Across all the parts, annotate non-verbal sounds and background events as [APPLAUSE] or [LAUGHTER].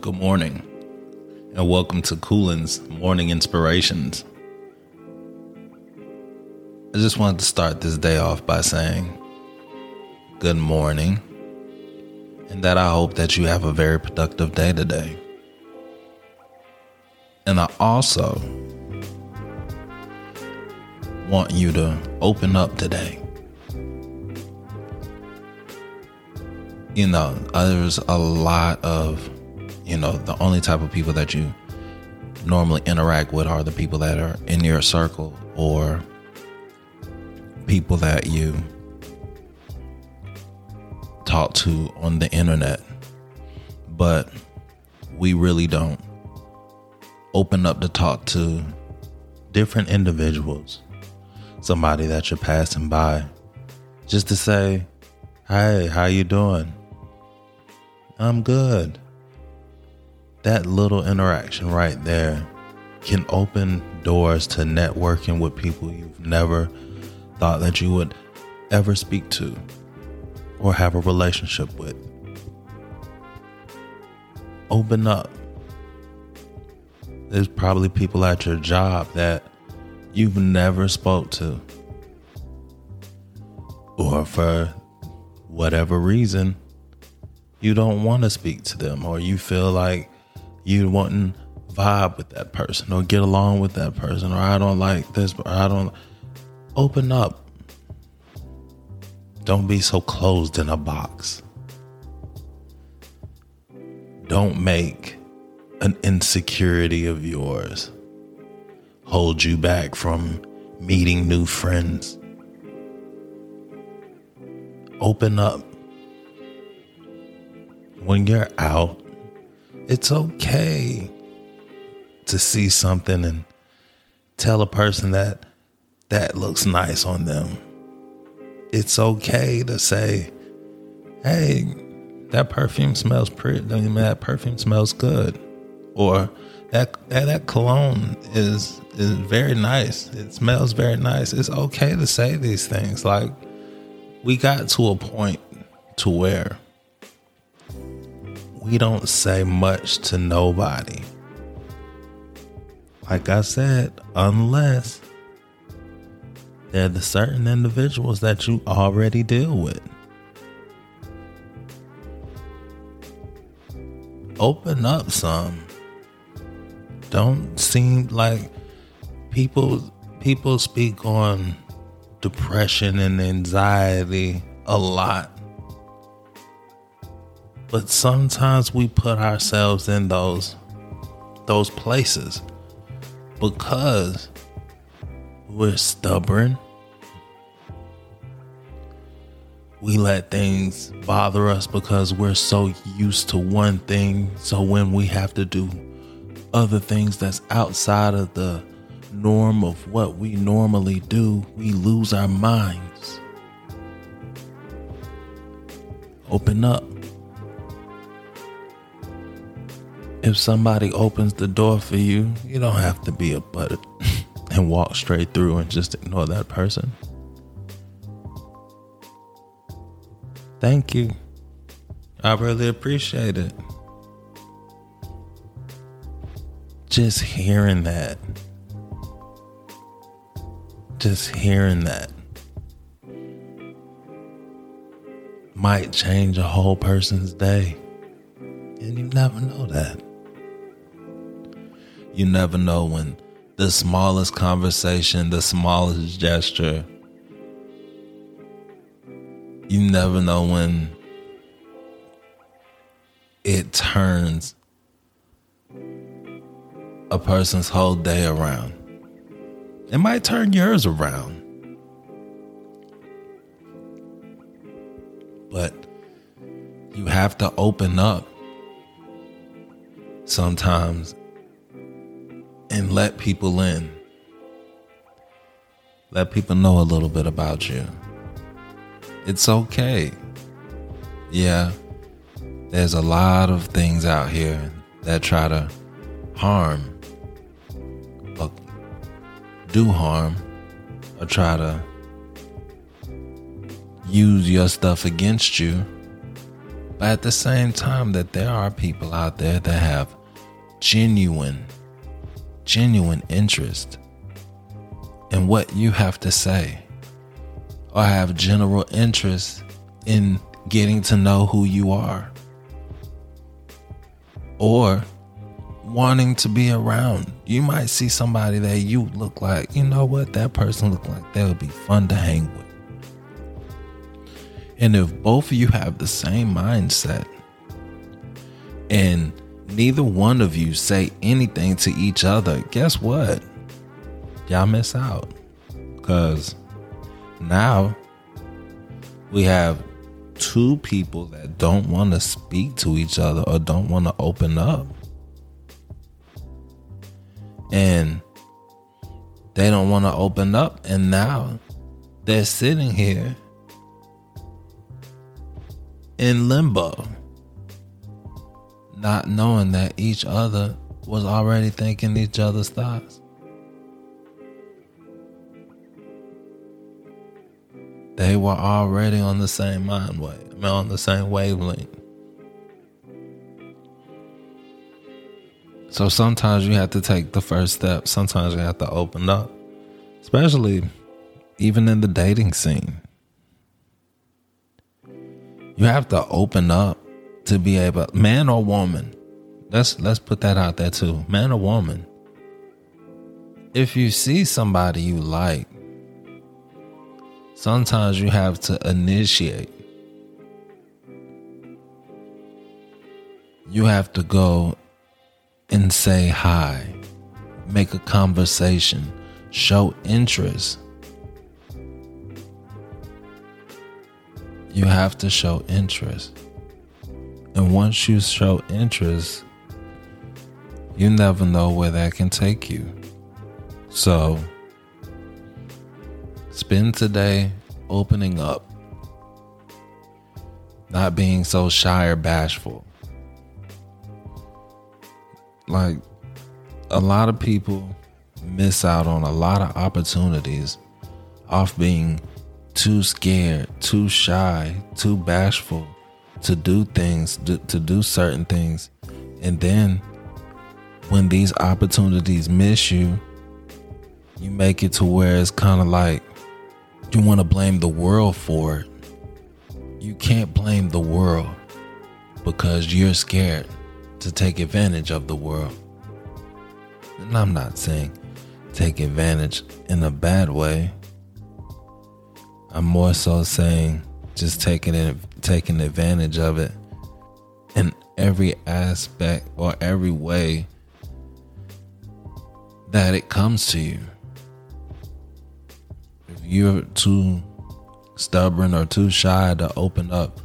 Good morning, and welcome to Coolin's Morning Inspirations. I just wanted to start this day off by saying good morning, and that I hope that you have a very productive day today. And I also want you to open up today. You know, there's a lot of, you know, the only type of people that you normally interact with are the people that are in your circle or people that you talk to on the internet. But we really don't open up to talk to different individuals. Somebody that you're passing by just to say hey how you doing? I'm good that little interaction right there can open doors to networking with people you've never thought that you would ever speak to or have a relationship with open up there's probably people at your job that you've never spoke to. Or for whatever reason, you don't want to speak to them or you feel like you wouldn't vibe with that person or get along with that person or I don't like this or I don't open up. Don't be so closed in a box. Don't make an insecurity of yours hold you back from meeting new friends. Open up. When you're out, it's okay to see something and tell a person that that looks nice on them. It's okay to say, hey, that perfume smells pretty. That perfume smells good. Or that, that that cologne is is very nice. It smells very nice. It's okay to say these things. Like we got to a point to where we don't say much to nobody. Like I said, unless they're the certain individuals that you already deal with. Open up some don't seem like people people speak on depression and anxiety a lot. But sometimes we put ourselves in those those places because we're stubborn. We let things bother us because we're so used to one thing. So when we have to do other things that's outside of the norm of what we normally do, we lose our minds. Open up. If somebody opens the door for you, you don't have to be a butt [LAUGHS] and walk straight through and just ignore that person. Thank you. I really appreciate it. just hearing that, just hearing that might change a whole person's day. And you never know that. You never know when the smallest conversation, the smallest gesture, you never know when it turns a person's whole day around. It might turn yours around. But you have to open up sometimes and let people in. Let people know a little bit about you. It's okay. Yeah, there's a lot of things out here that try to harm or do harm or try to use your stuff against you, But at the same time, that there are people out there that have genuine, genuine interest in what you have to say, or have general interest in getting to know who you are, or wanting to be around. You might see somebody that you look like, you know what, that person look like that would be fun to hang with. And if both of you have the same mindset and neither one of you say anything to each other, guess what? Y'all miss out. Because now we have two people that don't want to speak to each other or don't want to open up. And they don't want to open up. And now they're sitting here in limbo, not knowing that each other was already thinking each other's thoughts. They were already on the same mind wave, on the same wavelength. So sometimes you have to take the first step. Sometimes you have to open up, especially even in the dating scene. You have to open up to be able, man or woman. Let's let's put that out there too, man or woman. If you see somebody you like, sometimes you have to initiate. You have to go and say hi, make a conversation, show interest. you have to show interest. And once you show interest, you never know where that can take you. So, spend today opening up, not being so shy or bashful. Like, a lot of people miss out on a lot of opportunities off being too scared, too shy, too bashful to do things, to do certain things. And then when these opportunities miss you, you make it to where it's kind of like you want to blame the world for it. You can't blame the world because you're scared to take advantage of the world. And I'm not saying take advantage in a bad way. I'm more so saying just taking it, taking advantage of it in every aspect or every way that it comes to you. If you're too stubborn or too shy to open up,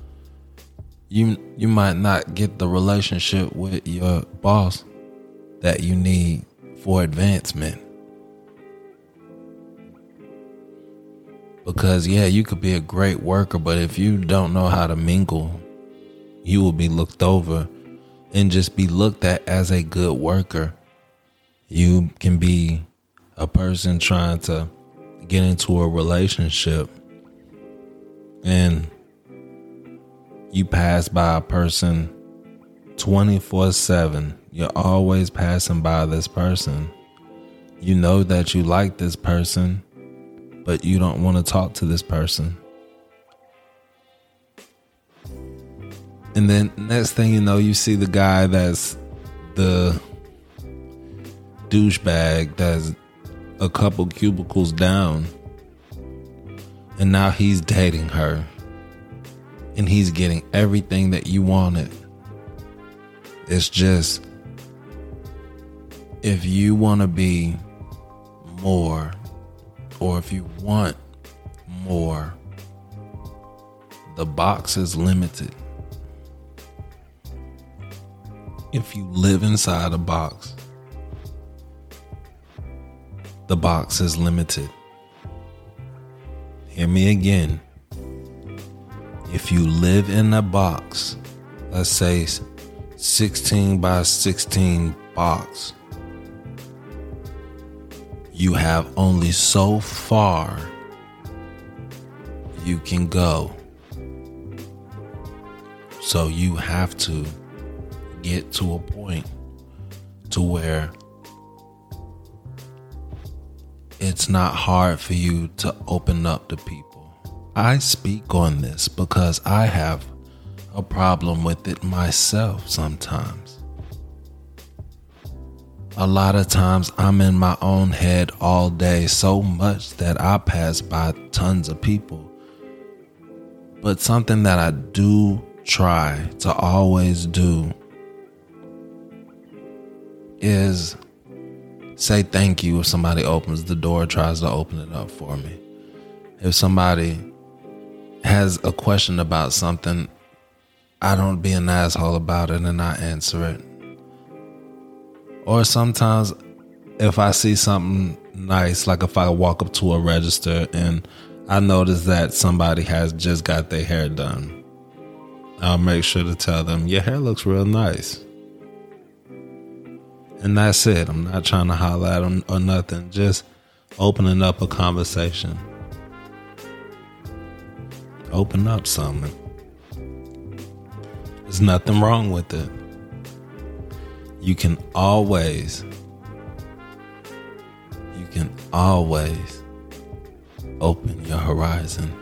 you you might not get the relationship with your boss that you need for advancement. Because, yeah, you could be a great worker, but if you don't know how to mingle, you will be looked over and just be looked at as a good worker. You can be a person trying to get into a relationship and you pass by a person 24 7. You're always passing by this person. You know that you like this person but you don't want to talk to this person. And then next thing you know, you see the guy that's the douchebag that's a couple cubicles down. And now he's dating her. And he's getting everything that you wanted. It's just if you want to be more or if you want more, the box is limited. If you live inside a box, the box is limited. Hear me again. If you live in a box, let's say 16 by 16 box, you have only so far you can go. So you have to get to a point to where it's not hard for you to open up to people. I speak on this because I have a problem with it myself sometimes. A lot of times I'm in my own head all day so much that I pass by tons of people. But something that I do try to always do is say thank you if somebody opens the door, tries to open it up for me. If somebody has a question about something, I don't be an asshole about it and I answer it. Or sometimes if I see something nice, like if I walk up to a register and I notice that somebody has just got their hair done, I'll make sure to tell them, Your hair looks real nice. And that's it. I'm not trying to holler at them or nothing, just opening up a conversation. Open up something. There's nothing wrong with it you can always, you can always open your horizon.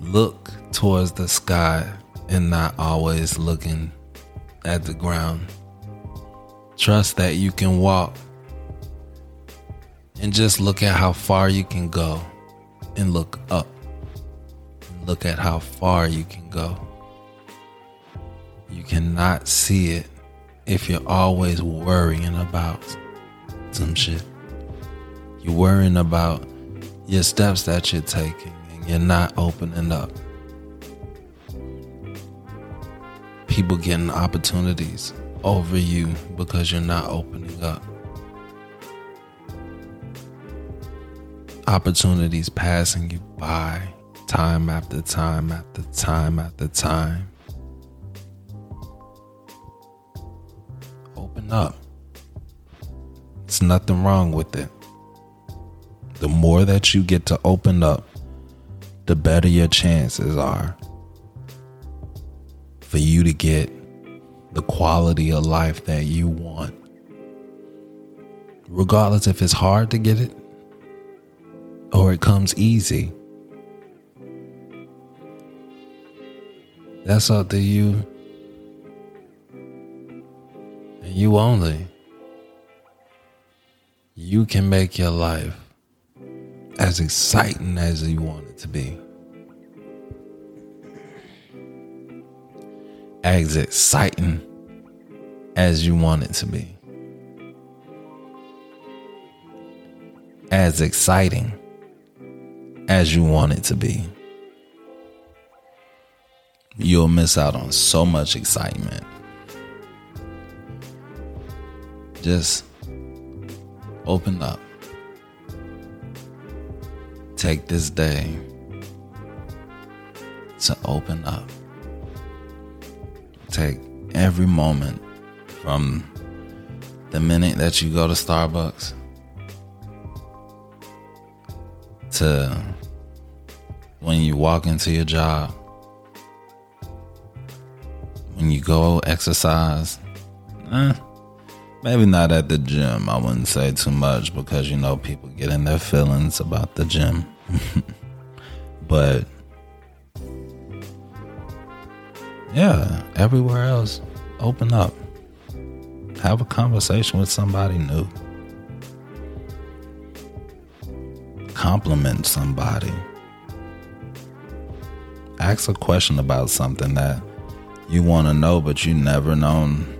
Look towards the sky and not always looking at the ground. Trust that you can walk and just look at how far you can go and look up. Look at how far you can go. You cannot see it if you're always worrying about some shit. You're worrying about your steps that you're taking and you're not opening up. People getting opportunities over you because you're not opening up. Opportunities passing you by time after time after time after time up. It's nothing wrong with it. The more that you get to open up, the better your chances are for you to get the quality of life that you want. Regardless if it's hard to get it or it comes easy. That's up to you you only, you can make your life as exciting as you want it to be. As exciting as you want it to be. As exciting as you want it to be. You'll miss out on so much excitement just open up. Take this day to open up. Take every moment from the minute that you go to Starbucks to when you walk into your job, when you go exercise. Eh, Maybe not at the gym. I wouldn't say too much because you know people get in their feelings about the gym. [LAUGHS] but yeah, everywhere else, open up. Have a conversation with somebody new. Compliment somebody. Ask a question about something that you want to know, but you never known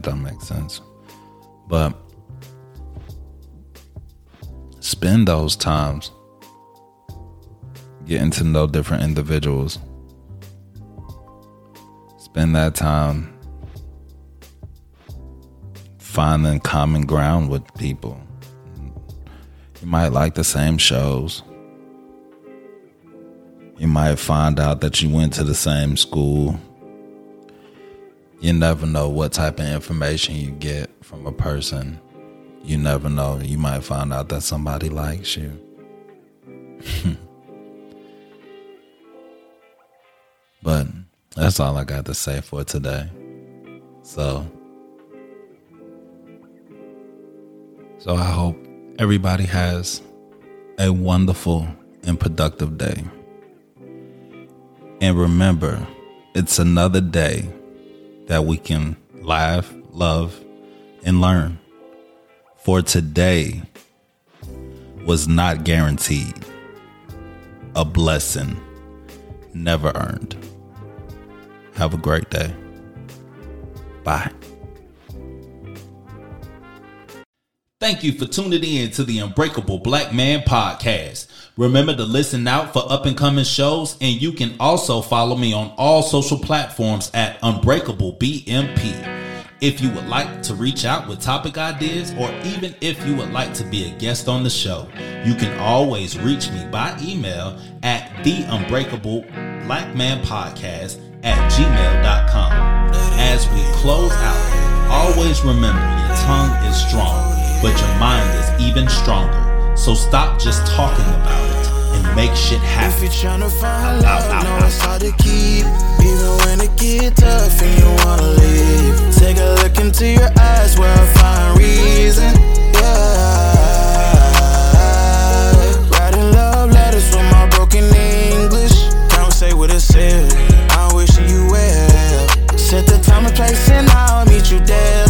that doesn't make sense. But spend those times getting to know different individuals. Spend that time finding common ground with people. You might like the same shows. You might find out that you went to the same school you never know what type of information you get from a person. You never know. You might find out that somebody likes you. [LAUGHS] but that's all I got to say for today. So, so I hope everybody has a wonderful and productive day. And remember, it's another day that we can laugh, love, and learn. For today was not guaranteed, a blessing never earned. Have a great day. Bye. Thank you for tuning in to the Unbreakable Black Man podcast. Remember to listen out for up and coming shows, and you can also follow me on all social platforms at Unbreakable BMP. If you would like to reach out with topic ideas, or even if you would like to be a guest on the show, you can always reach me by email at the Unbreakable Black Man Podcast at gmail.com. As we close out, always remember your tongue is strong, but your mind is even stronger. So stop just talking about it and make shit happen. If you're trying to find love, out, out, know out. it's hard to keep. Even when it gets tough and you wanna leave, take a look into your eyes where I find reason. Yeah, writing love letters with my broken English. Don't say what it said. I'm wishing you well. Set the time and place, and I'll meet you there.